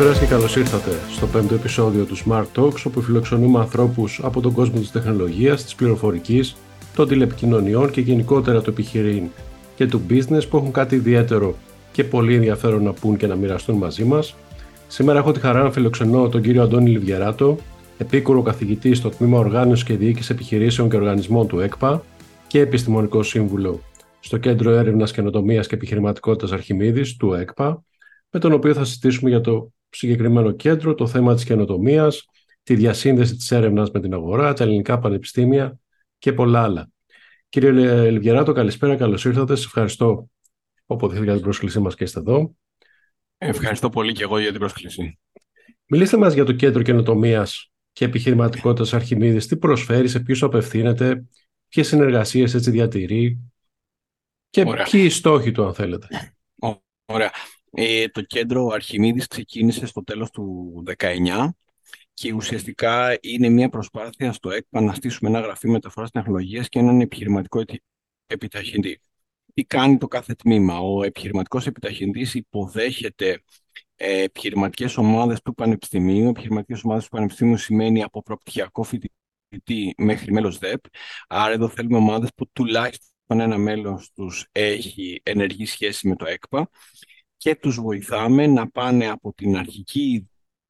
Καλησπέρα και καλώς ήρθατε στο πέμπτο επεισόδιο του Smart Talks, όπου φιλοξενούμε ανθρώπους από τον κόσμο της τεχνολογίας, της πληροφορικής, των τηλεπικοινωνιών και γενικότερα του επιχειρήν και του business που έχουν κάτι ιδιαίτερο και πολύ ενδιαφέρον να πούν και να μοιραστούν μαζί μας. Σήμερα έχω τη χαρά να φιλοξενώ τον κύριο Αντώνη Λιβιεράτο, επίκουρο καθηγητή στο τμήμα Οργάνωσης και Διοίκησης Επιχειρήσεων και Οργανισμών του ΕΚΠΑ και επιστημονικός σύμβουλο στο Κέντρο Έρευνας Καινοτομίας και Επιχειρηματικότητας Αρχιμίδης του ΕΚΠΑ, με τον οποίο θα συζητήσουμε για το συγκεκριμένο κέντρο, το θέμα της καινοτομίας, τη διασύνδεση της έρευνας με την αγορά, τα ελληνικά πανεπιστήμια και πολλά άλλα. Κύριε Λιβιεράτο, καλησπέρα, καλώς ήρθατε. Σας ευχαριστώ που για την πρόσκλησή μας και είστε εδώ. Ευχαριστώ πολύ και εγώ για την πρόσκληση. Μιλήστε μας για το κέντρο καινοτομίας και επιχειρηματικότητας Αρχιμίδης. Τι προσφέρει, σε ποιους απευθύνεται, ποιες συνεργασίες έτσι διατηρεί και Ωραία. ποιοι οι στόχοι του, αν θέλετε. Ωραία. Ε, το κέντρο Αρχιμίδης ξεκίνησε στο τέλος του 19 και ουσιαστικά είναι μια προσπάθεια στο ΕΚΠΑ να στήσουμε ένα γραφείο μεταφοράς τεχνολογίας και έναν επιχειρηματικό επιταχυντή. Τι κάνει το κάθε τμήμα; Ο επιχειρηματικός επιταχυντής υποδέχεται ε, επιχειρηματικές ομάδες του Πανεπιστημίου. Επιχειρηματικές ομάδες του Πανεπιστημίου σημαίνει από προπτυχιακό φοιτητή μέχρι μέλος ΔΕΠ. Άρα εδώ θέλουμε ομάδες που τουλάχιστον ένα μέλος τους έχει ενεργή σχέση με το ΕΚΠΑ και τους βοηθάμε να πάνε από την αρχική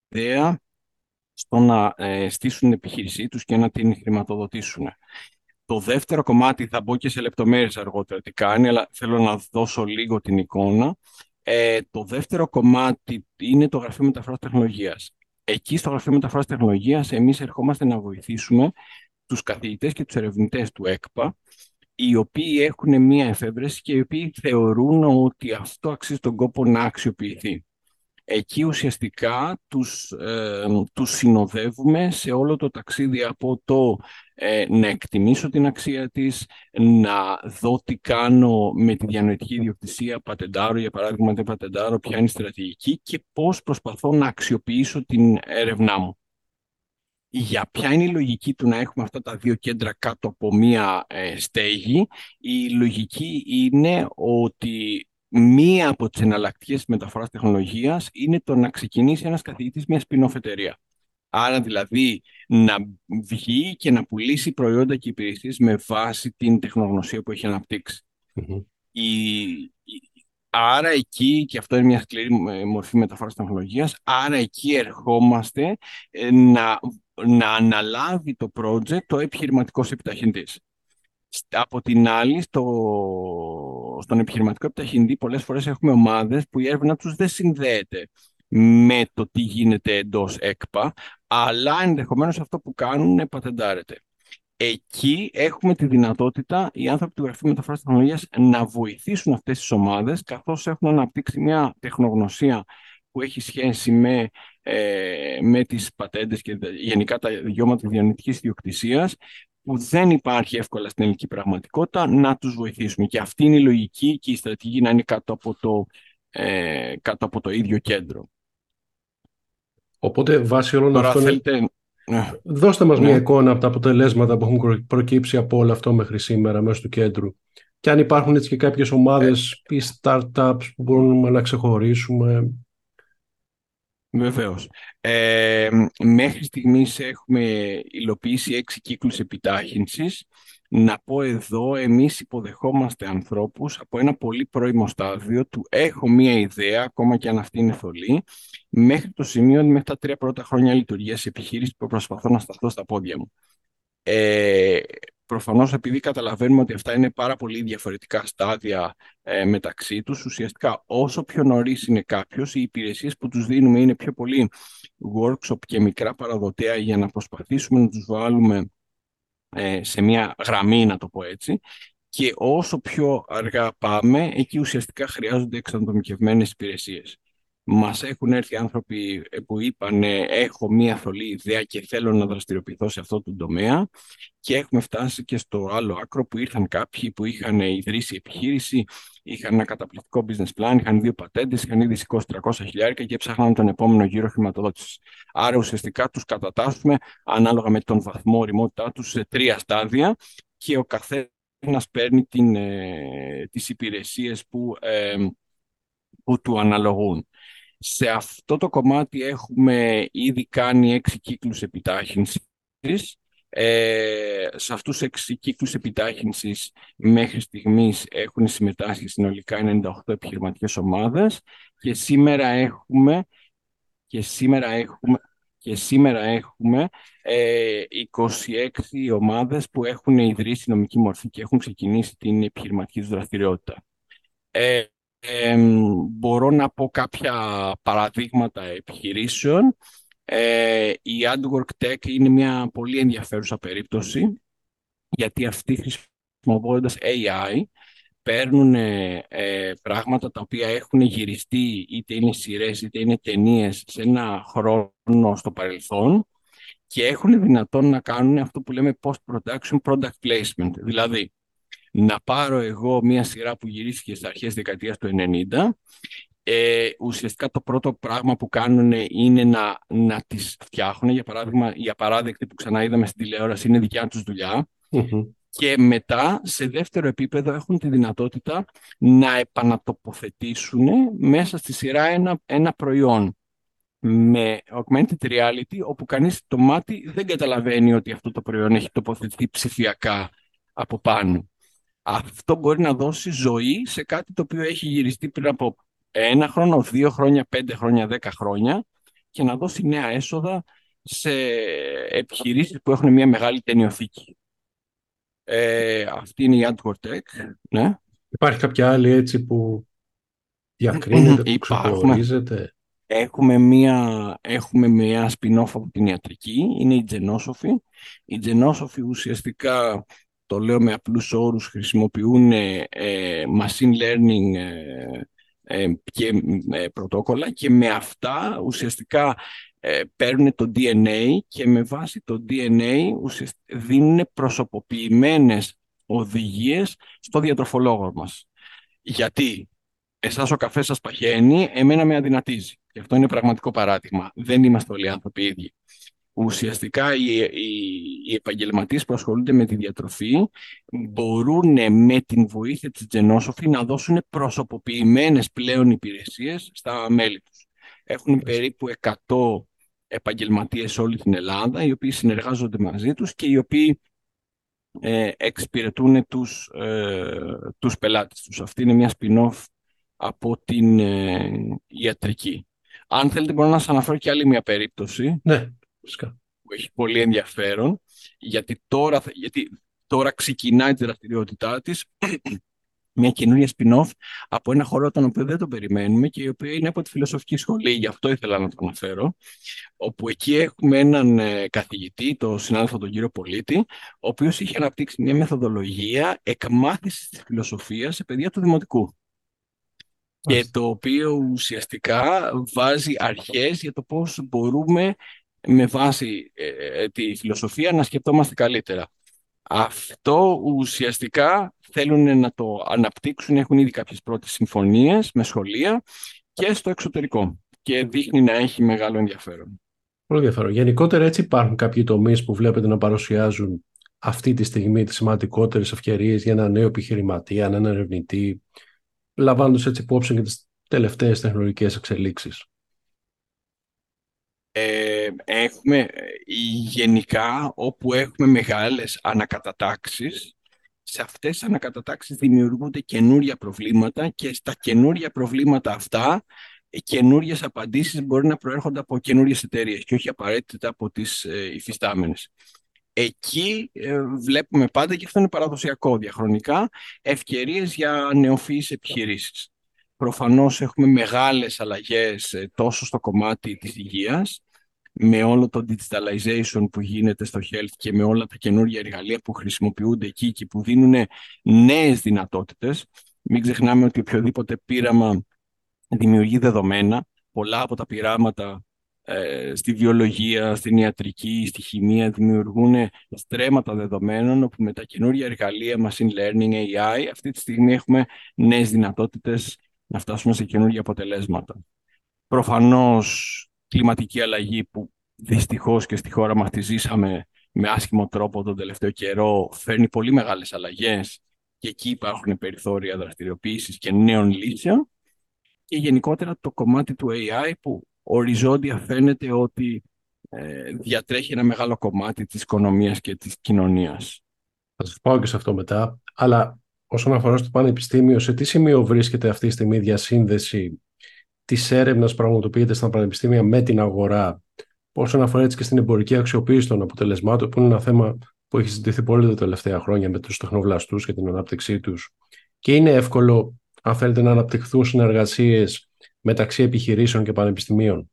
ιδέα στο να ε, στήσουν την επιχείρησή τους και να την χρηματοδοτήσουν. Το δεύτερο κομμάτι θα μπω και σε λεπτομέρειες αργότερα τι κάνει, αλλά θέλω να δώσω λίγο την εικόνα. Ε, το δεύτερο κομμάτι είναι το Γραφείο Μεταφοράς Τεχνολογίας. Εκεί στο Γραφείο Μεταφοράς Τεχνολογίας εμείς ερχόμαστε να βοηθήσουμε τους καθηγητές και τους ερευνητές του ΕΚΠΑ οι οποίοι έχουν μία εφεύρεση και οι οποίοι θεωρούν ότι αυτό αξίζει τον κόπο να αξιοποιηθεί. Εκεί ουσιαστικά τους, ε, τους συνοδεύουμε σε όλο το ταξίδι από το ε, να εκτιμήσω την αξία της, να δω τι κάνω με τη διανοητική ιδιοκτησία, πατεντάρω για παράδειγμα, δεν πατεντάρω, ποια είναι η στρατηγική και πώς προσπαθώ να αξιοποιήσω την έρευνά μου για ποια είναι η λογική του να έχουμε αυτά τα δύο κέντρα κάτω από μία ε, στέγη; Η λογική είναι ότι μία από τις εναλλακτικές μεταφοράς τεχνολογίας είναι το να ξεκινήσει ένας καθηγητής μια spin-off εταιρεία. Άρα δηλαδή να βγει και να πουλήσει προϊόντα και υπηρεσίες με βάση την τεχνογνωσία που έχει Η, Άρα εκεί, και αυτό είναι μια σκληρή μορφή μεταφοράς τεχνολογίας, άρα εκεί ερχόμαστε ε, να να αναλάβει το project το επιχειρηματικός επιταχυντής. Από την άλλη, στο, στον επιχειρηματικό επιταχυντή πολλές φορές έχουμε ομάδες που η έρευνα τους δεν συνδέεται με το τι γίνεται εντός ΕΚΠΑ, αλλά ενδεχομένως αυτό που κάνουν πατεντάρεται. Εκεί έχουμε τη δυνατότητα οι άνθρωποι του Γραφείου Μεταφοράς Τεχνολογίας να βοηθήσουν αυτές τις ομάδες, καθώς έχουν αναπτύξει μια τεχνογνωσία που έχει σχέση με, ε, με τις πατέντες και γενικά τα δικαιώματα διανοητικής ιδιοκτησίας που δεν υπάρχει εύκολα στην ελληνική πραγματικότητα να τους βοηθήσουμε. Και αυτή είναι η λογική και η στρατηγική να είναι κάτω από το, ε, κάτω από το ίδιο κέντρο. Οπότε βάσει όλων αυτών... Θέλετε... Ναι. Δώστε μας μια ναι. εικόνα από τα αποτελέσματα που έχουν προκύψει από όλο αυτό μέχρι σήμερα μέσω του κέντρου. Και αν υπάρχουν έτσι και κάποιες ομάδες ε... ή startups που μπορούμε να ξεχωρίσουμε. Βεβαίως. Ε, μέχρι στιγμής έχουμε υλοποιήσει έξι κύκλους επιτάχυνσης. Να πω εδώ, εμείς υποδεχόμαστε ανθρώπους από ένα πολύ πρώιμο στάδιο του έχω μία ιδέα, ακόμα και αν αυτή είναι θολή, μέχρι το σημείο μέχρι τα τρία πρώτα χρόνια λειτουργίας επιχείρησης που προσπαθώ να σταθώ στα πόδια μου. Ε, Προφανώς, επειδή καταλαβαίνουμε ότι αυτά είναι πάρα πολύ διαφορετικά στάδια ε, μεταξύ τους, ουσιαστικά όσο πιο νωρίς είναι κάποιος, οι υπηρεσίες που τους δίνουμε είναι πιο πολύ workshop και μικρά παραδοτέα για να προσπαθήσουμε να τους βάλουμε ε, σε μια γραμμή, να το πω έτσι. Και όσο πιο αργά πάμε, εκεί ουσιαστικά χρειάζονται εξαντομικευμένες υπηρεσίες. Μας έχουν έρθει άνθρωποι που είπαν έχω μία θολή ιδέα και θέλω να δραστηριοποιηθώ σε αυτό το τομέα και έχουμε φτάσει και στο άλλο άκρο που ήρθαν κάποιοι που είχαν ιδρύσει επιχείρηση, είχαν ένα καταπληκτικό business plan, είχαν δύο πατέντες, είχαν ήδη σηκώσει 300 χιλιάρικα και έψαχναν τον επόμενο γύρο χρηματοδότησης. Άρα ουσιαστικά τους κατατάσσουμε ανάλογα με τον βαθμό οριμότητά τους σε τρία στάδια και ο καθένας παίρνει την, ε, τις υπηρεσίες που, ε, που του αναλογούν. Σε αυτό το κομμάτι έχουμε ήδη κάνει έξι κύκλους επιτάχυνσης. Ε, σε αυτούς τους έξι κύκλους επιτάχυνσης μέχρι στιγμής έχουν συμμετάσχει συνολικά 98 επιχειρηματικές ομάδες και σήμερα έχουμε και σήμερα έχουμε και σήμερα έχουμε ε, 26 ομάδες που έχουν ιδρύσει νομική μορφή και έχουν ξεκινήσει την επιχειρηματική δραστηριότητα. Ε, μπορώ να πω κάποια παραδείγματα επιχειρήσεων. Ε, η AdWork Tech είναι μια πολύ ενδιαφέρουσα περίπτωση γιατί αυτοί χρησιμοποιώντας AI παίρνουν ε, πράγματα τα οποία έχουν γυριστεί είτε είναι σειρές είτε είναι ταινίες σε ένα χρόνο στο παρελθόν και έχουν δυνατόν να κάνουν αυτό που λέμε post-production product placement. Δηλαδή, να πάρω εγώ μία σειρά που γυρίστηκε στις αρχές δεκαετίας του 90 ε, ουσιαστικά το πρώτο πράγμα που κάνουν είναι να, να τις φτιάχνουν. Για παράδειγμα, η απαράδεκτη που ξανά είδαμε στην τηλεόραση είναι δικιά τους δουλειά. Και μετά, σε δεύτερο επίπεδο, έχουν τη δυνατότητα να επανατοποθετήσουν μέσα στη σειρά ένα, ένα προϊόν με augmented reality, όπου κανείς το μάτι δεν καταλαβαίνει ότι αυτό το προϊόν έχει τοποθετηθεί ψηφιακά από πάνω. Αυτό μπορεί να δώσει ζωή σε κάτι το οποίο έχει γυριστεί πριν από ένα χρόνο, δύο χρόνια, πέντε χρόνια, δέκα χρόνια και να δώσει νέα έσοδα σε επιχειρήσεις που έχουν μια μεγάλη ταινιοθήκη. Ε, αυτή είναι η Antwork Tech. Ναι. Υπάρχει κάποια άλλη έτσι που διακρίνεται, που ξεχωρίζεται; Έχουμε μία, έχουμε μία spin-off από την ιατρική, είναι η Genosophy. Η Genosophy ουσιαστικά, το λέω με απλούς όρους, χρησιμοποιούν ε, machine learning ε, ε, και πρωτόκολλα και με αυτά ουσιαστικά ε, παίρνουν το DNA και με βάση το DNA δίνουν προσωποποιημένες οδηγίες στο διατροφολόγο μας. Γιατί εσάς ο καφές σας παχαίνει, εμένα με αδυνατίζει. Και αυτό είναι πραγματικό παράδειγμα. Δεν είμαστε όλοι άνθρωποι ίδιοι. Ουσιαστικά οι, οι, οι επαγγελματίες που ασχολούνται με τη διατροφή μπορούν με την βοήθεια της Genosophy να δώσουν προσωποποιημένες πλέον υπηρεσίες στα μέλη τους. Έχουν περίπου 100 επαγγελματίες σε όλη την Ελλάδα, οι οποίοι συνεργάζονται μαζί τους και οι οποίοι ε, εξυπηρετούν τους, ε, τους πελάτες τους. Αυτή είναι μια spin-off από την ε, ιατρική. Αν θέλετε μπορώ να σας αναφέρω και άλλη μια περίπτωση. Ναι, Που έχει πολύ ενδιαφέρον, γιατί τώρα, γιατί τώρα ξεκινάει τη δραστηριότητά της μια καινούργια spin-off από ένα χώρο τον οποίο δεν το περιμένουμε και η οποία είναι από τη φιλοσοφική σχολή, γι' αυτό ήθελα να το αναφέρω, όπου εκεί έχουμε έναν ε, καθηγητή, τον συνάδελφο τον κύριο Πολίτη, ο οποίος είχε αναπτύξει μια μεθοδολογία εκμάθησης της φιλοσοφίας σε παιδιά του Δημοτικού. Και το οποίο ουσιαστικά βάζει αρχές για το πώς μπορούμε με βάση ε, ε, τη φιλοσοφία να σκεπτόμαστε καλύτερα. Αυτό ουσιαστικά θέλουν να το αναπτύξουν, έχουν ήδη κάποιες πρώτες συμφωνίες με σχολεία και στο εξωτερικό και δείχνει να έχει μεγάλο ενδιαφέρον. Πολύ ενδιαφέρον. Γενικότερα έτσι υπάρχουν κάποιοι τομείς που βλέπετε να παρουσιάζουν αυτή τη στιγμή τις σημαντικότερες ευκαιρίες για ένα νέο επιχειρηματία, έναν ερευνητή, λαμβάνοντας έτσι υπόψη και τις τελευταίες τεχνολογικές εξελίξεις. Ε, έχουμε ε, γενικά όπου έχουμε μεγάλες ανακατατάξεις σε αυτές τις ανακατατάξεις δημιουργούνται καινούρια προβλήματα και στα καινούρια προβλήματα αυτά καινούριες απαντήσεις μπορεί να προέρχονται από καινούριες εταιρείες και όχι απαραίτητα από τις ε, υφιστάμενες. Εκεί ε, βλέπουμε πάντα, και αυτό είναι παραδοσιακό διαχρονικά, ευκαιρίες για νεοφυείς επιχειρήσεις. Προφανώς έχουμε μεγάλες αλλαγές ε, τόσο στο κομμάτι της υγείας, με όλο το digitalization που γίνεται στο health και με όλα τα καινούργια εργαλεία που χρησιμοποιούνται εκεί και που δίνουν νέες δυνατότητες. Μην ξεχνάμε ότι οποιοδήποτε πείραμα δημιουργεί δεδομένα. Πολλά από τα πειράματα ε, στη βιολογία, στην ιατρική, στη χημεία δημιουργούν στρέμματα δεδομένων όπου με τα καινούργια εργαλεία machine learning, AI αυτή τη στιγμή έχουμε νέες δυνατότητες να φτάσουμε σε καινούργια αποτελέσματα. Προφανώς κλιματική αλλαγή που δυστυχώς και στη χώρα μας τη ζήσαμε με άσχημο τρόπο τον τελευταίο καιρό φέρνει πολύ μεγάλες αλλαγές και εκεί υπάρχουν περιθώρια δραστηριοποίησης και νέων λύσεων και γενικότερα το κομμάτι του AI που οριζόντια φαίνεται ότι ε, διατρέχει ένα μεγάλο κομμάτι της οικονομίας και της κοινωνίας. Θα σας πάω και σε αυτό μετά, αλλά όσον αφορά στο πανεπιστήμιο, σε τι σημείο βρίσκεται αυτή τη στιγμή η διασύνδεση της έρευνας που πραγματοποιείται στα πανεπιστήμια με την αγορά, όσον αφορά έτσι και στην εμπορική αξιοποίηση των αποτελεσμάτων, που είναι ένα θέμα που έχει συζητηθεί πολύ τα τελευταία χρόνια με τους τεχνοβλαστούς και την ανάπτυξή τους. Και είναι εύκολο, αν θέλετε, να αναπτυχθούν συνεργασίες μεταξύ επιχειρήσεων και πανεπιστημίων.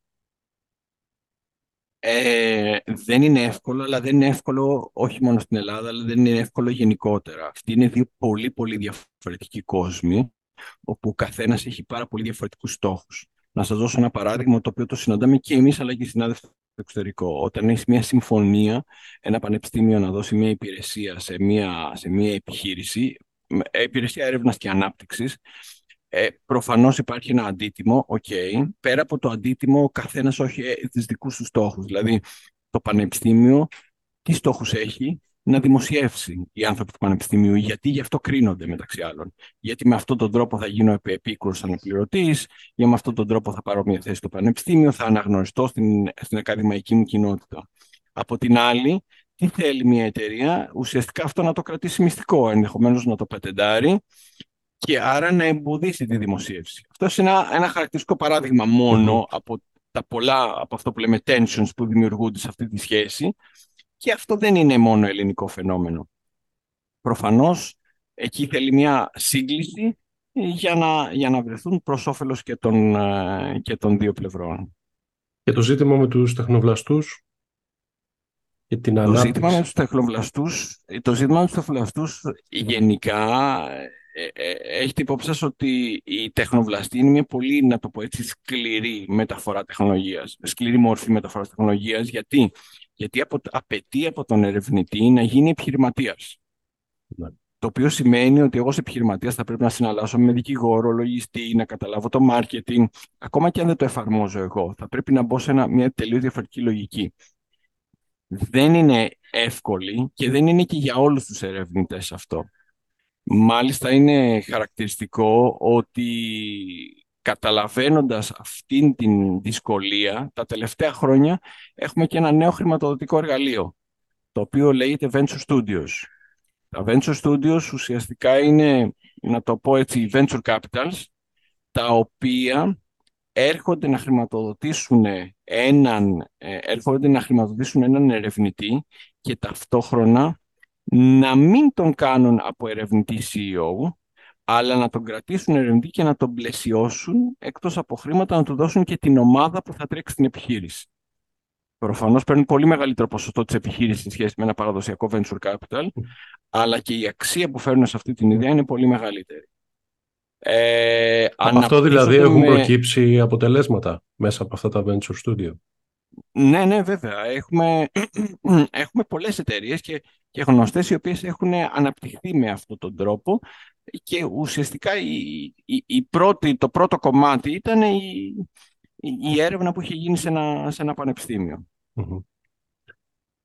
Ε, δεν είναι εύκολο, αλλά δεν είναι εύκολο όχι μόνο στην Ελλάδα, αλλά δεν είναι εύκολο γενικότερα. Αυτοί είναι δύο πολύ πολύ διαφορετικοί κόσμοι, όπου ο καθένας έχει πάρα πολύ διαφορετικούς στόχους. Να σας δώσω ένα παράδειγμα, το οποίο το συναντάμε και εμείς, αλλά και οι συνάδελφοι στο εξωτερικό. Όταν έχεις μια συμφωνία, ένα πανεπιστήμιο να δώσει μια υπηρεσία σε μια, σε μια επιχείρηση, υπηρεσία έρευνας και ανάπτυξης, ε, προφανώς υπάρχει ένα αντίτιμο, ok. Πέρα από το αντίτιμο, ο καθένας όχι ε, τις δικούς του στόχους. Δηλαδή, το πανεπιστήμιο τι στόχους έχει; Να δημοσιεύσει οι άνθρωποι του πανεπιστημίου, γιατί γι' αυτό κρίνονται μεταξύ άλλων. Γιατί με αυτόν τον τρόπο θα γίνω επίκουρος αναπληρωτής, για με αυτόν τον τρόπο θα πάρω μια θέση στο πανεπιστήμιο, θα αναγνωριστώ στην, στην ακαδημαϊκή μου κοινότητα. Από την άλλη, τι θέλει μια εταιρεία, ουσιαστικά αυτό να το κρατήσει μυστικό, ενδεχομένως να το πατεντάρει και άρα να εμποδίσει τη δημοσίευση. Αυτό είναι ένα, ένα χαρακτηριστικό παράδειγμα από τα πολλά από αυτό που λέμε tensions που δημιουργούνται σε αυτή τη σχέση και αυτό δεν είναι μόνο ελληνικό φαινόμενο. Προφανώς εκεί θέλει μια σύγκληση για να, για να βρεθούν προς όφελος και των, ε, και των δύο πλευρών. Και το ζήτημα με τους τεχνοβλαστούς και την το Ζήτημα με τους τεχνοβλαστούς, το ζήτημα με τους τεχνοβλαστούς γενικά ε, ε, έχετε υπόψη σας ότι η τεχνοβλαστή είναι μια πολύ, να το πω έτσι, σκληρή μεταφορά τεχνολογίας, σκληρή μορφή μεταφοράς τεχνολογίας, γιατί, γιατί απο, απαιτεί από τον ερευνητή να γίνει επιχειρηματίας. Ναι. Το οποίο σημαίνει ότι εγώ ως επιχειρηματίας θα πρέπει να συναλλάσσω με δικηγόρο, λογιστή, να καταλάβω το marketing, ακόμα και αν δεν το εφαρμόζω εγώ. Θα πρέπει να μπω σε ένα, μια τελείως διαφορετική λογική. Δεν είναι εύκολη και δεν είναι και για όλους τους ερευνητές αυτό. Μάλιστα είναι χαρακτηριστικό ότι καταλαβαίνοντας αυτήν την δυσκολία, τα τελευταία χρόνια έχουμε και ένα νέο χρηματοδοτικό εργαλείο, το οποίο λέγεται Venture Studios. Τα Venture Studios ουσιαστικά είναι, να το πω έτσι, Venture Capitals, τα οποία έρχονται να χρηματοδοτήσουν έναν, ε, έρχονται να χρηματοδοτήσουν έναν ερευνητή και ταυτόχρονα να μην τον κάνουν από ερευνητή CEO, αλλά να τον κρατήσουν ερευνητή και να τον πλαισιώσουν, εκτός από χρήματα να του δώσουν και την ομάδα που θα τρέξει την επιχείρηση. Προφανώς παίρνουν πολύ μεγαλύτερο ποσοστό της επιχείρησης σε σχέση με ένα παραδοσιακό venture capital, αλλά και η αξία που φέρνουν σε αυτή την ιδέα είναι πολύ μεγαλύτερη. Ε, από αυτό δηλαδή έχουν προκύψει αποτελέσματα μέσα από αυτά τα venture studio. Ναι, ναι, βέβαια. Έχουμε, έχουμε πολλές εταιρείες και, και γνωστές οι οποίες έχουν αναπτυχθεί με αυτόν τον τρόπο και ουσιαστικά η, η, η πρώτη, το πρώτο κομμάτι ήταν η, η έρευνα που είχε γίνει σε ένα, σε ένα πανεπιστήμιο.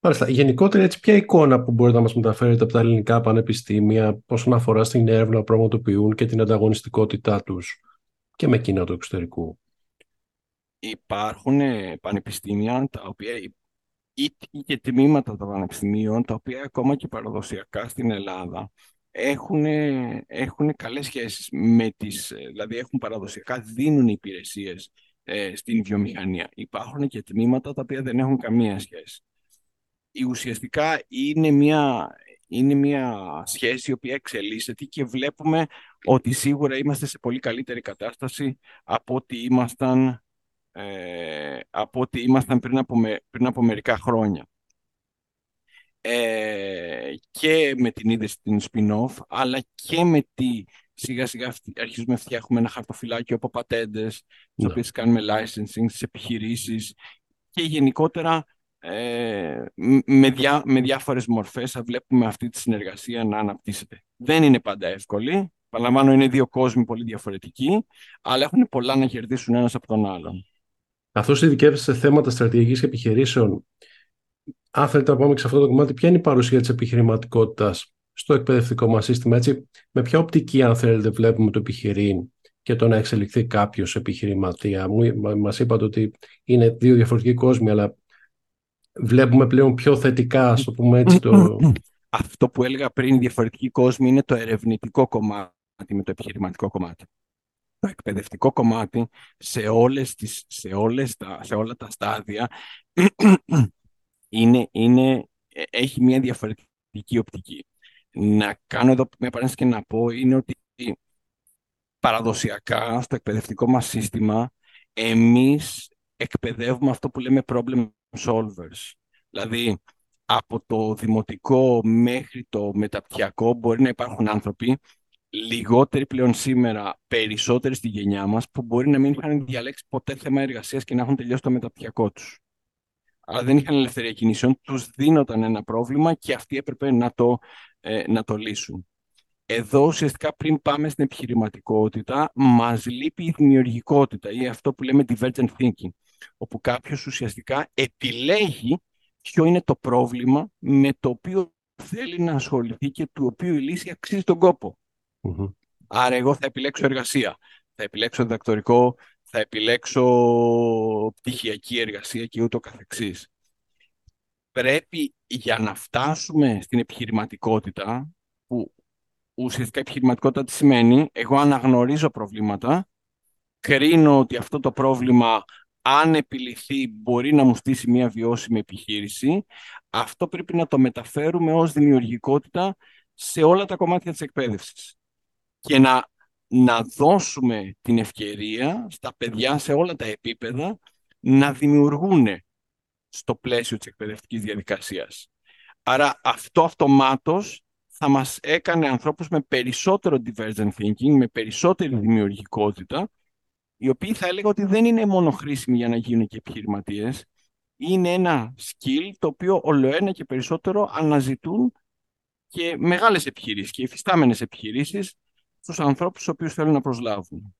Μάλιστα. Γενικότερα, έτσι, ποια εικόνα που μπορείτε να μας μεταφέρετε από τα ελληνικά πανεπιστήμια όσον αφορά στην έρευνα που πραγματοποιούν και την ανταγωνιστικότητά τους και με εκείνα του εξωτερικού; Υπάρχουν ε, πανεπιστήμια τα οποία ή και τμήματα των πανεπιστημίων τα οποία ακόμα και παραδοσιακά στην Ελλάδα έχουν, έχουν καλές σχέσεις με τις, ε, δηλαδή έχουν παραδοσιακά δίνουν υπηρεσίες ε, στην βιομηχανία. Υπάρχουν και τμήματα τα οποία δεν έχουν καμία σχέση. Η ουσιαστικά είναι μια, είναι μια σχέση η οποία εξελίσσεται και βλέπουμε ότι σίγουρα είμαστε σε πολύ καλύτερη κατάσταση από ότι ήμασταν ε, από ότι ήμασταν πριν από, πριν από μερικά χρόνια. Ε, και με την είδηση την spin-off, αλλά και με τη σιγά σιγά αρχίζουμε να φτιάχνουμε ένα χαρτοφυλάκιο από πατέντες, τις ναι. οποίες κάνουμε licensing στις επιχειρήσεις και γενικότερα ε, με, διά, με διάφορες μορφές θα βλέπουμε αυτή τη συνεργασία να αναπτύσσεται. Δεν είναι πάντα εύκολη. Παραλαμβάνω, είναι δύο κόσμοι πολύ διαφορετικοί, αλλά έχουν πολλά να κερδίσουν ένας από τον άλλον. Καθώς ειδικεύεσαι σε θέματα στρατηγικής επιχειρήσεων, αν θέλετε να πάμε και σε αυτό το κομμάτι, ποια είναι η παρουσία της επιχειρηματικότητας στο εκπαιδευτικό μας σύστημα, έτσι, με ποια οπτική, αν θέλετε, βλέπουμε το επιχειρήν και το να εξελιχθεί κάποιος επιχειρηματία; Μας είπατε ότι είναι δύο διαφορετικοί κόσμοι, αλλά βλέπουμε πλέον πιο θετικά, ας το πούμε έτσι. Το... Αυτό που έλεγα πριν, διαφορετικοί κόσμοι, είναι το ερευνητικό κομμάτι με το επιχειρηματικό κομμάτι. Το εκπαιδευτικό κομμάτι σε, όλες τις, σε, όλες τα, σε όλα τα στάδια είναι, είναι, ε, έχει μια διαφορετική οπτική. Να κάνω εδώ μια παρένθεση και να πω είναι ότι παραδοσιακά στο εκπαιδευτικό μας σύστημα εμείς εκπαιδεύουμε αυτό που λέμε problem solvers. Δηλαδή, από το δημοτικό μέχρι το μεταπτυχιακό μπορεί να υπάρχουν άνθρωποι, λιγότεροι πλέον σήμερα, περισσότεροι στη γενιά μας, που μπορεί να μην είχαν διαλέξει ποτέ θέμα εργασίας και να έχουν τελειώσει το μεταπτυχιακό τους. Αλλά δεν είχαν ελευθερία κινήσεων, τους δίνονταν ένα πρόβλημα και αυτοί έπρεπε να το, ε, να το λύσουν. Εδώ ουσιαστικά πριν πάμε στην επιχειρηματικότητα, μας λείπει η δημιουργικότητα ή αυτό που λέμε divergent thinking, όπου κάποιος ουσιαστικά επιλέγει ποιο είναι το πρόβλημα με το οποίο θέλει να ασχοληθεί και του οποίου η λύση αξίζει τον κοπο Άρα εγώ θα επιλέξω εργασία, θα επιλέξω διδακτορικό, θα επιλέξω πτυχιακή εργασία και ούτω καθεξής. Πρέπει για να φτάσουμε στην επιχειρηματικότητα, που ουσιαστικά επιχειρηματικότητα τι σημαίνει, εγώ αναγνωρίζω προβλήματα, κρίνω ότι αυτό το πρόβλημα αν επιληθεί μπορεί να μου στήσει μια βιώσιμη επιχείρηση, αυτό πρέπει να το μεταφέρουμε ως δημιουργικότητα σε όλα τα κομμάτια της εκπαίδευσης. Και να, να δώσουμε την ευκαιρία στα παιδιά σε όλα τα επίπεδα να δημιουργούν στο πλαίσιο της εκπαιδευτικής διαδικασίας. Άρα αυτό αυτομάτως θα μας έκανε ανθρώπους με περισσότερο divergent thinking, με περισσότερη δημιουργικότητα, οι οποίοι θα έλεγα ότι δεν είναι μόνο χρήσιμοι για να γίνουν και επιχειρηματίες. Είναι ένα skill το οποίο ολοένα και περισσότερο αναζητούν και μεγάλες επιχειρήσεις και υφιστάμενες επιχειρήσεις στους ανθρώπους τους οποίους θέλουν να προσλάβουν.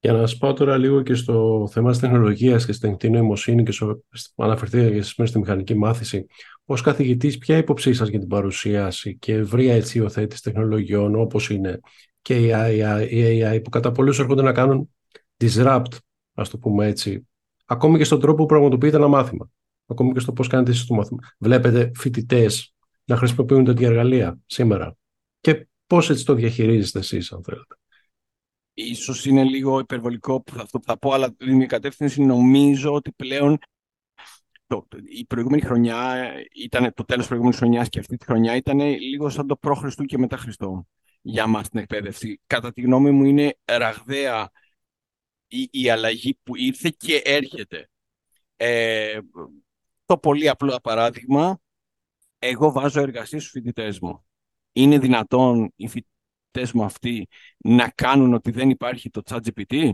Για να σας πάω τώρα λίγο και στο θέμα της τεχνολογίας και στην τεχνητή νοημοσύνη και στο, αναφερθείτε και εσείς στη μηχανική μάθηση, ως καθηγητής, ποια υποψή σας για την παρουσίαση και ευρεία έτσι υιοθέτηση τεχνολογιών όπως είναι και η AI, η AI που κατά πολλούς έρχονται να κάνουν disrupt, ας το πούμε έτσι, ακόμη και στον τρόπο που πραγματοποιείται ένα μάθημα. Ακόμη και στο πώς κάνετε εσείς το μάθημα. Βλέπετε φοιτητές να χρησιμοποιούν τέτοια εργαλεία σήμερα. Και πώς έτσι το διαχειρίζεστε εσείς, αν θέλετε. Ίσως είναι λίγο υπερβολικό αυτό που θα πω, αλλά η κατεύθυνση νομίζω ότι πλέον το, η προηγούμενη χρονιά ήταν το τέλος της προηγούμενης χρονιάς και αυτή τη χρονιά ήταν λίγο σαν το προ και μετά Χριστό για μας την εκπαίδευση. Κατά τη γνώμη μου είναι ραγδαία η, η αλλαγή που ήρθε και έρχεται. Ε, το πολύ απλό παράδειγμα, εγώ βάζω εργασία στους φοιτητές μου. Είναι δυνατόν οι φοιτητές μου αυτοί να κάνουν ότι δεν υπάρχει το chat GPT.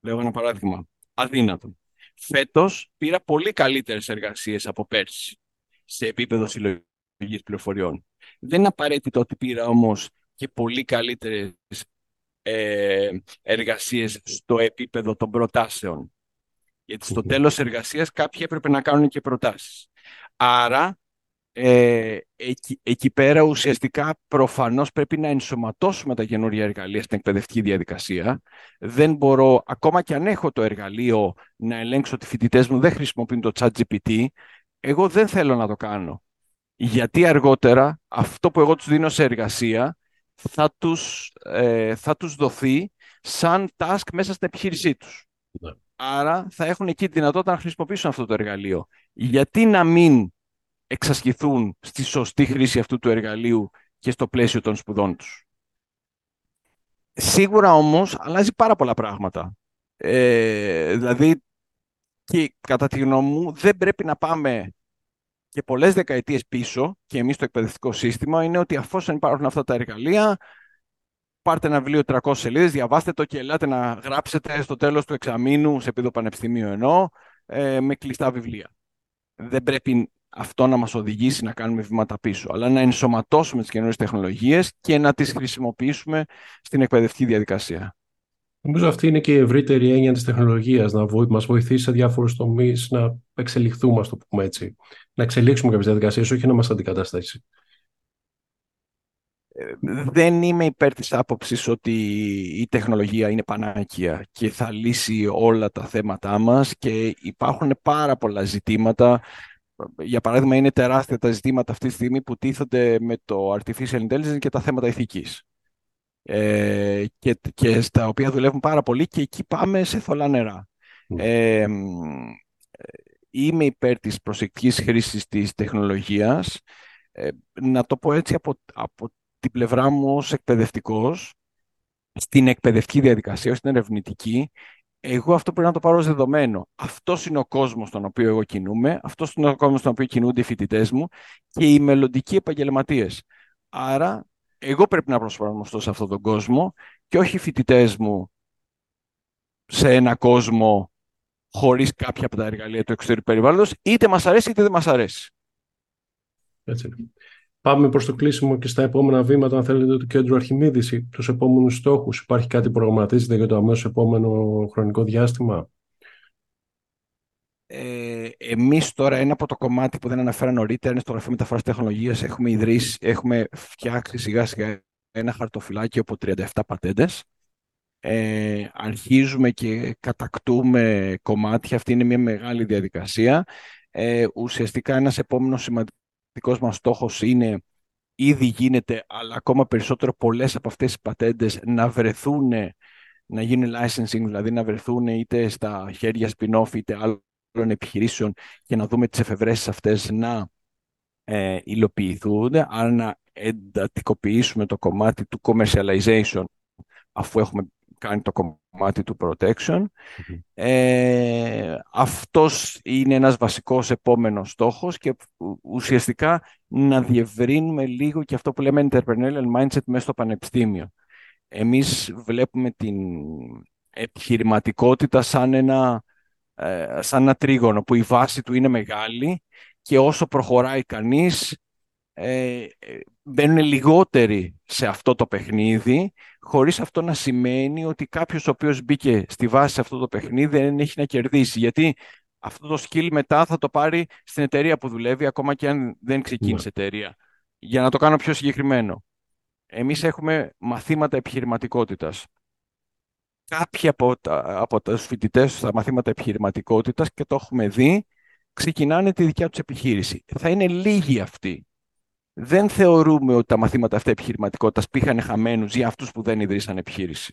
Λέω ένα παράδειγμα. Αδύνατο. Φέτος πήρα πολύ καλύτερες εργασίες από πέρσι σε επίπεδο συλλογής πληροφοριών. Δεν είναι απαραίτητο ότι πήρα όμως και πολύ καλύτερες ε, εργασίες στο επίπεδο των προτάσεων. Γιατί στο τέλος εργασίας κάποιοι έπρεπε να κάνουν και προτάσεις. Άρα, ε, εκεί, εκεί πέρα ουσιαστικά προφανώς πρέπει να ενσωματώσουμε τα καινούργια εργαλεία στην εκπαιδευτική διαδικασία. Δεν μπορώ, ακόμα και αν έχω το εργαλείο, να ελέγξω ότι οι φοιτητές μου δεν χρησιμοποιούν το chat GPT. Εγώ δεν θέλω να το κάνω. Γιατί αργότερα αυτό που εγώ τους δίνω σε εργασία θα τους, ε, θα τους δοθεί σαν task μέσα στην επιχείρησή τους. Ναι. Άρα θα έχουν εκεί τη δυνατότητα να χρησιμοποιήσουν αυτό το εργαλείο. Γιατί να μην εξασκηθούν στη σωστή χρήση αυτού του εργαλείου και στο πλαίσιο των σπουδών τους; Σίγουρα όμως αλλάζει πάρα πολλά πράγματα. Ε, δηλαδή, και κατά τη γνώμη μου, δεν πρέπει να πάμε και πολλές δεκαετίες πίσω, και εμείς το εκπαιδευτικό σύστημα, είναι ότι αφόσον υπάρχουν αυτά τα εργαλεία, πάρτε ένα βιβλίο 300 σελίδες, διαβάστε το και ελάτε να γράψετε στο τέλος του εξαμήνου, σε επίπεδο πανεπιστημίου εννοώ, ε, με κλειστά βιβλία. Δεν πρέπει αυτό να μας οδηγήσει να κάνουμε βήματα πίσω, αλλά να ενσωματώσουμε τις καινούριες τεχνολογίες και να τις χρησιμοποιήσουμε στην εκπαιδευτική διαδικασία. Νομίζω αυτή είναι και η ευρύτερη έννοια της τεχνολογίας, να μας βοηθήσει σε διάφορους τομείς να εξελιχθούμε, ας το πούμε έτσι. Να εξελίξουμε κάποιες διαδικασίες, όχι να μας αντικαταστήσει. Ε, δεν είμαι υπέρ της άποψης ότι η τεχνολογία είναι πανάκια και θα λύσει όλα τα θέματά μας και υπάρχουν πάρα πολλά ζητήματα. Για παράδειγμα, είναι τεράστια τα ζητήματα αυτή τη στιγμή που τίθονται με το artificial intelligence και τα θέματα ηθικής. Ε, και, και στα οποία δουλεύουν πάρα πολύ και εκεί πάμε σε θολά νερά. Ε, είμαι υπέρ της προσεκτικής χρήσης της τεχνολογίας. Ε, να το πω έτσι από, από την πλευρά μου ως εκπαιδευτικός, στην εκπαιδευτική διαδικασία, στην ερευνητική, εγώ αυτό πρέπει να το πάρω ως δεδομένο. Αυτός είναι ο κόσμος στον οποίο εγώ κινούμαι, αυτός είναι ο κόσμος στον οποίο κινούνται οι φοιτητές μου και οι μελλοντικοί επαγγελματίες. Άρα, εγώ πρέπει να προσαρμοστώ σε αυτόν τον κόσμο και όχι οι φοιτητές μου σε ένα κόσμο χωρίς κάποια από τα εργαλεία του εξωτερικού περιβάλλοντος, είτε μας αρέσει είτε δεν μας αρέσει. Έτσι. Πάμε προς το κλείσιμο και στα επόμενα βήματα, αν θέλετε, του κέντρου Αρχιμίδης, τους επόμενους στόχους. Υπάρχει κάτι που προγραμματίζεται για το αμέσως επόμενο χρονικό διάστημα; Ε, εμείς τώρα ένα από το κομμάτι που δεν αναφέρα νωρίτερα είναι στο Γραφείο Μεταφοράς Τεχνολογίας. Έχουμε, ιδρύσει, έχουμε φτιάξει σιγά σιγά ένα χαρτοφυλάκι από 37 πατέντες. Ε, αρχίζουμε και κατακτούμε κομμάτια. Αυτή είναι μια μεγάλη διαδικασία. Ε, ουσιαστικά ένας επόμενος σημαντικός δικός μας στόχος είναι ήδη γίνεται, αλλά ακόμα περισσότερο πολλές από αυτές τις πατέντες να βρεθούν, να γίνουν licensing, δηλαδή να βρεθούν είτε στα χέρια spin-off είτε άλλων επιχειρήσεων και να δούμε τις εφευρέσεις αυτές να ε, υλοποιηθούν, άρα να εντατικοποιήσουμε το κομμάτι του commercialization αφού έχουμε κάνει το κομμάτι του protection. Ε, αυτός είναι ένας βασικός επόμενος στόχος και ουσιαστικά να διευρύνουμε λίγο και αυτό που λέμε entrepreneurial mindset μέσα στο πανεπιστήμιο. Εμείς βλέπουμε την επιχειρηματικότητα σαν ένα, ε, σαν ένα τρίγωνο που η βάση του είναι μεγάλη και όσο προχωράει κανείς ε, μπαίνουν λιγότεροι σε αυτό το παιχνίδι, χωρίς αυτό να σημαίνει ότι κάποιος ο οποίος μπήκε στη βάση σε αυτό το παιχνίδι δεν έχει να κερδίσει. Γιατί αυτό το skill μετά θα το πάρει στην εταιρεία που δουλεύει, ακόμα και αν δεν ξεκίνησε ναι. εταιρεία. Για να το κάνω πιο συγκεκριμένο. Εμείς έχουμε μαθήματα επιχειρηματικότητας. Κάποιοι από, τα, από τους φοιτητές στα μαθήματα επιχειρηματικότητας και το έχουμε δει, ξεκινάνε τη δικιά τους επιχείρηση. Θα είναι λίγοι αυτοί δεν θεωρούμε ότι τα μαθήματα αυτά επιχειρηματικότητας πήγαν χαμένους για αυτούς που δεν ιδρύσαν επιχείρηση.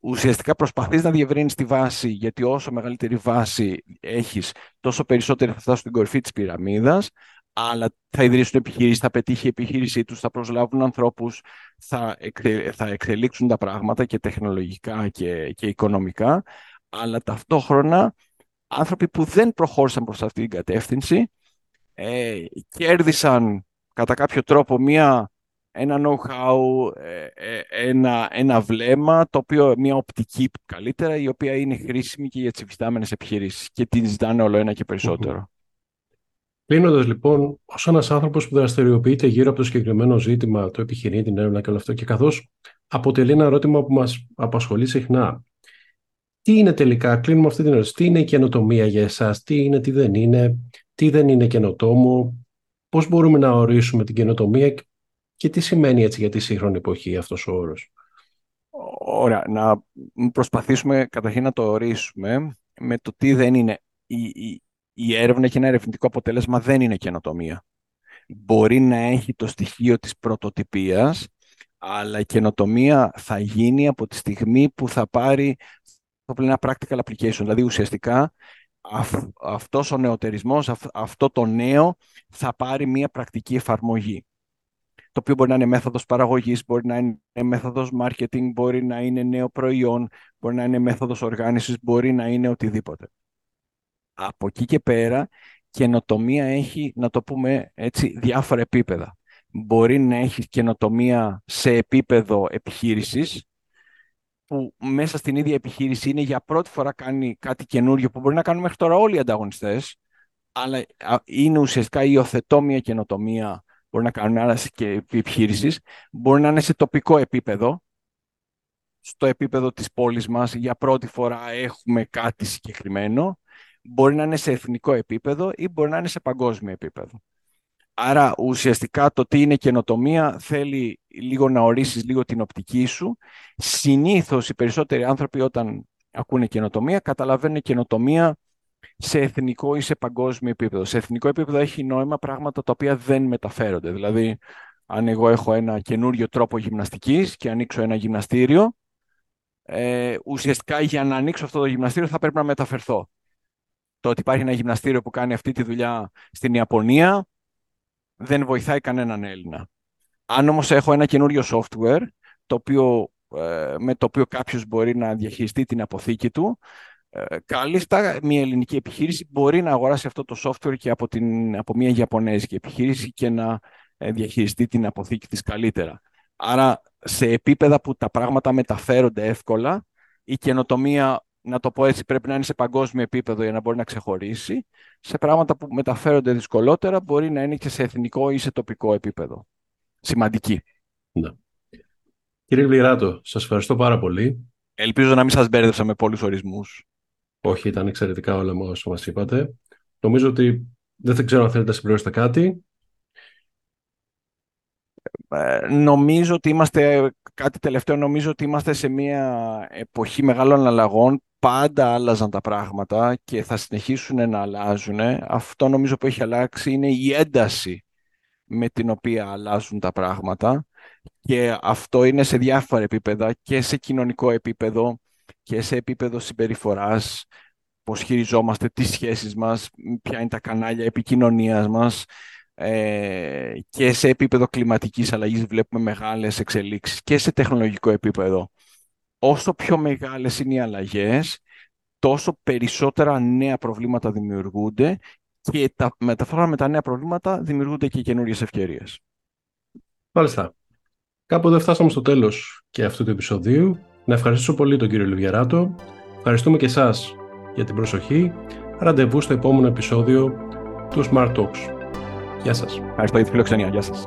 Ουσιαστικά προσπαθείς να διευρύνεις τη βάση, γιατί όσο μεγαλύτερη βάση έχεις, τόσο περισσότερο θα φτάσουν στην κορυφή της πυραμίδας, αλλά θα ιδρύσουν επιχείρηση, θα πετύχει η επιχείρησή τους, θα προσλάβουν ανθρώπους, θα, θα εξελίξουν τα πράγματα και τεχνολογικά και, και οικονομικά, αλλά ταυτόχρονα άνθρωποι που δεν προχώρησαν προς αυτή την κατεύθυνση ε, κέρδισαν κατά κάποιο τρόπο μία, ένα know-how, ε, ε, ένα, ένα βλέμμα, το οποίο, μία οπτική καλύτερα, η οποία είναι χρήσιμη και για τις υφιστάμενες επιχειρήσεις και την ζητάνε όλο ένα και περισσότερο. Κλείνοντας λοιπόν, ως ένας άνθρωπος που δραστηριοποιείται γύρω από το συγκεκριμένο ζήτημα, το επιχειρεί, την έρευνα και όλο αυτό, και καθώς αποτελεί ένα ερώτημα που μας απασχολεί συχνά, τι είναι τελικά, κλείνουμε αυτή την ερώτηση, τι είναι η καινοτομία για εσάς, τι είναι, τι δεν είναι, τι δεν είναι καινοτόμο, πώς μπορούμε να ορίσουμε την καινοτομία και τι σημαίνει έτσι για τη σύγχρονη εποχή αυτός ο όρος. Ωραία, να προσπαθήσουμε καταρχήν να το ορίσουμε με το τι δεν είναι. Η, η, η έρευνα και ένα ερευνητικό αποτέλεσμα δεν είναι καινοτομία. Μπορεί να έχει το στοιχείο της πρωτοτυπίας, αλλά η καινοτομία θα γίνει από τη στιγμή που θα πάρει ένα practical application. Δηλαδή ουσιαστικά αυτός ο νεοτερισμός, αυτό το νέο θα πάρει μια πρακτική εφαρμογή. Το οποίο μπορεί να είναι μέθοδος παραγωγής, μπορεί να είναι μέθοδος marketing, μπορεί να είναι νέο προϊόν, μπορεί να είναι μέθοδος οργάνωσης, μπορεί να είναι οτιδήποτε. Από εκεί και πέρα, καινοτομία έχει, να το πούμε έτσι, διάφορα επίπεδα. Μπορεί να έχει καινοτομία σε επίπεδο επιχείρησης, που μέσα στην ίδια επιχείρηση είναι για πρώτη φορά κάνει κάτι καινούριο που μπορεί να κάνουν μέχρι τώρα όλοι οι ανταγωνιστές, αλλά είναι ουσιαστικά υιοθετώ μια καινοτομία μπορεί να κάνουν άλλες και επιχείρηση, μπορεί να είναι σε τοπικό επίπεδο, στο επίπεδο της πόλης μας για πρώτη φορά έχουμε κάτι συγκεκριμένο, μπορεί να είναι σε εθνικό επίπεδο ή μπορεί να είναι σε παγκόσμιο επίπεδο. Άρα ουσιαστικά το τι είναι καινοτομία θέλει λίγο να ορίσεις λίγο την οπτική σου. Συνήθως οι περισσότεροι άνθρωποι όταν ακούνε καινοτομία καταλαβαίνουν καινοτομία σε εθνικό ή σε παγκόσμιο επίπεδο. Σε εθνικό επίπεδο έχει νόημα πράγματα τα οποία δεν μεταφέρονται. Δηλαδή, αν εγώ έχω ένα καινούριο τρόπο γυμναστικής και ανοίξω ένα γυμναστήριο, ε, ουσιαστικά για να ανοίξω αυτό το γυμναστήριο θα πρέπει να μεταφερθώ. Το ότι υπάρχει ένα γυμναστήριο που κάνει αυτή τη δουλειά στην Ιαπωνία δεν βοηθάει κανέναν Έλληνα. Αν όμως έχω ένα καινούριο software το οποίο, ε, με το οποίο κάποιος μπορεί να διαχειριστεί την αποθήκη του, ε, κάλλιστα μια ελληνική επιχείρηση μπορεί να αγοράσει αυτό το software και από, την, από μια Ιαπωνέζικη επιχείρηση και να ε, διαχειριστεί την αποθήκη της καλύτερα. Άρα σε επίπεδα που τα πράγματα μεταφέρονται εύκολα, η καινοτομία, να το πω έτσι, πρέπει να είναι σε παγκόσμιο επίπεδο για να μπορεί να ξεχωρίσει. Σε πράγματα που μεταφέρονται δυσκολότερα μπορεί να είναι και σε εθνικό ή σε τοπικό επίπεδο. Σημαντική. Ναι. Κύριε Βληράτο, σας ευχαριστώ πάρα πολύ. Ελπίζω να μην σας μπέρδεψα με πολλούς ορισμούς. Όχι, ήταν εξαιρετικά όλα όσο μας είπατε. Νομίζω ότι δεν θα ξέρω αν θέλετε να συμπληρώσετε κάτι. Ε, νομίζω ότι είμαστε, κάτι τελευταίο, νομίζω ότι είμαστε σε μια εποχή μεγάλων αλλαγών. Πάντα άλλαζαν τα πράγματα και θα συνεχίσουν να αλλάζουν. Αυτό νομίζω που έχει αλλάξει είναι η ένταση με την οποία αλλάζουν τα πράγματα και αυτό είναι σε διάφορα επίπεδα και σε κοινωνικό επίπεδο και σε επίπεδο συμπεριφοράς, πώς χειριζόμαστε τις σχέσεις μας, ποια είναι τα κανάλια επικοινωνίας μας, ε, και σε επίπεδο κλιματικής αλλαγής βλέπουμε μεγάλες εξελίξεις και σε τεχνολογικό επίπεδο. Όσο πιο μεγάλες είναι οι αλλαγές, τόσο περισσότερα νέα προβλήματα δημιουργούνται και τα, μεταφορά με τα νέα προβλήματα δημιουργούνται και καινούριες ευκαιρίες. Μάλιστα. Κάπου δεν φτάσαμε στο τέλος και αυτού του επεισοδίου. Να ευχαριστήσω πολύ τον κύριο Λιβιαράτο. Ευχαριστούμε και εσάς για την προσοχή. Ραντεβού στο επόμενο επεισόδιο του Smart Talks. Γεια σας. Ευχαριστώ για τη φιλοξενία. Γεια σας.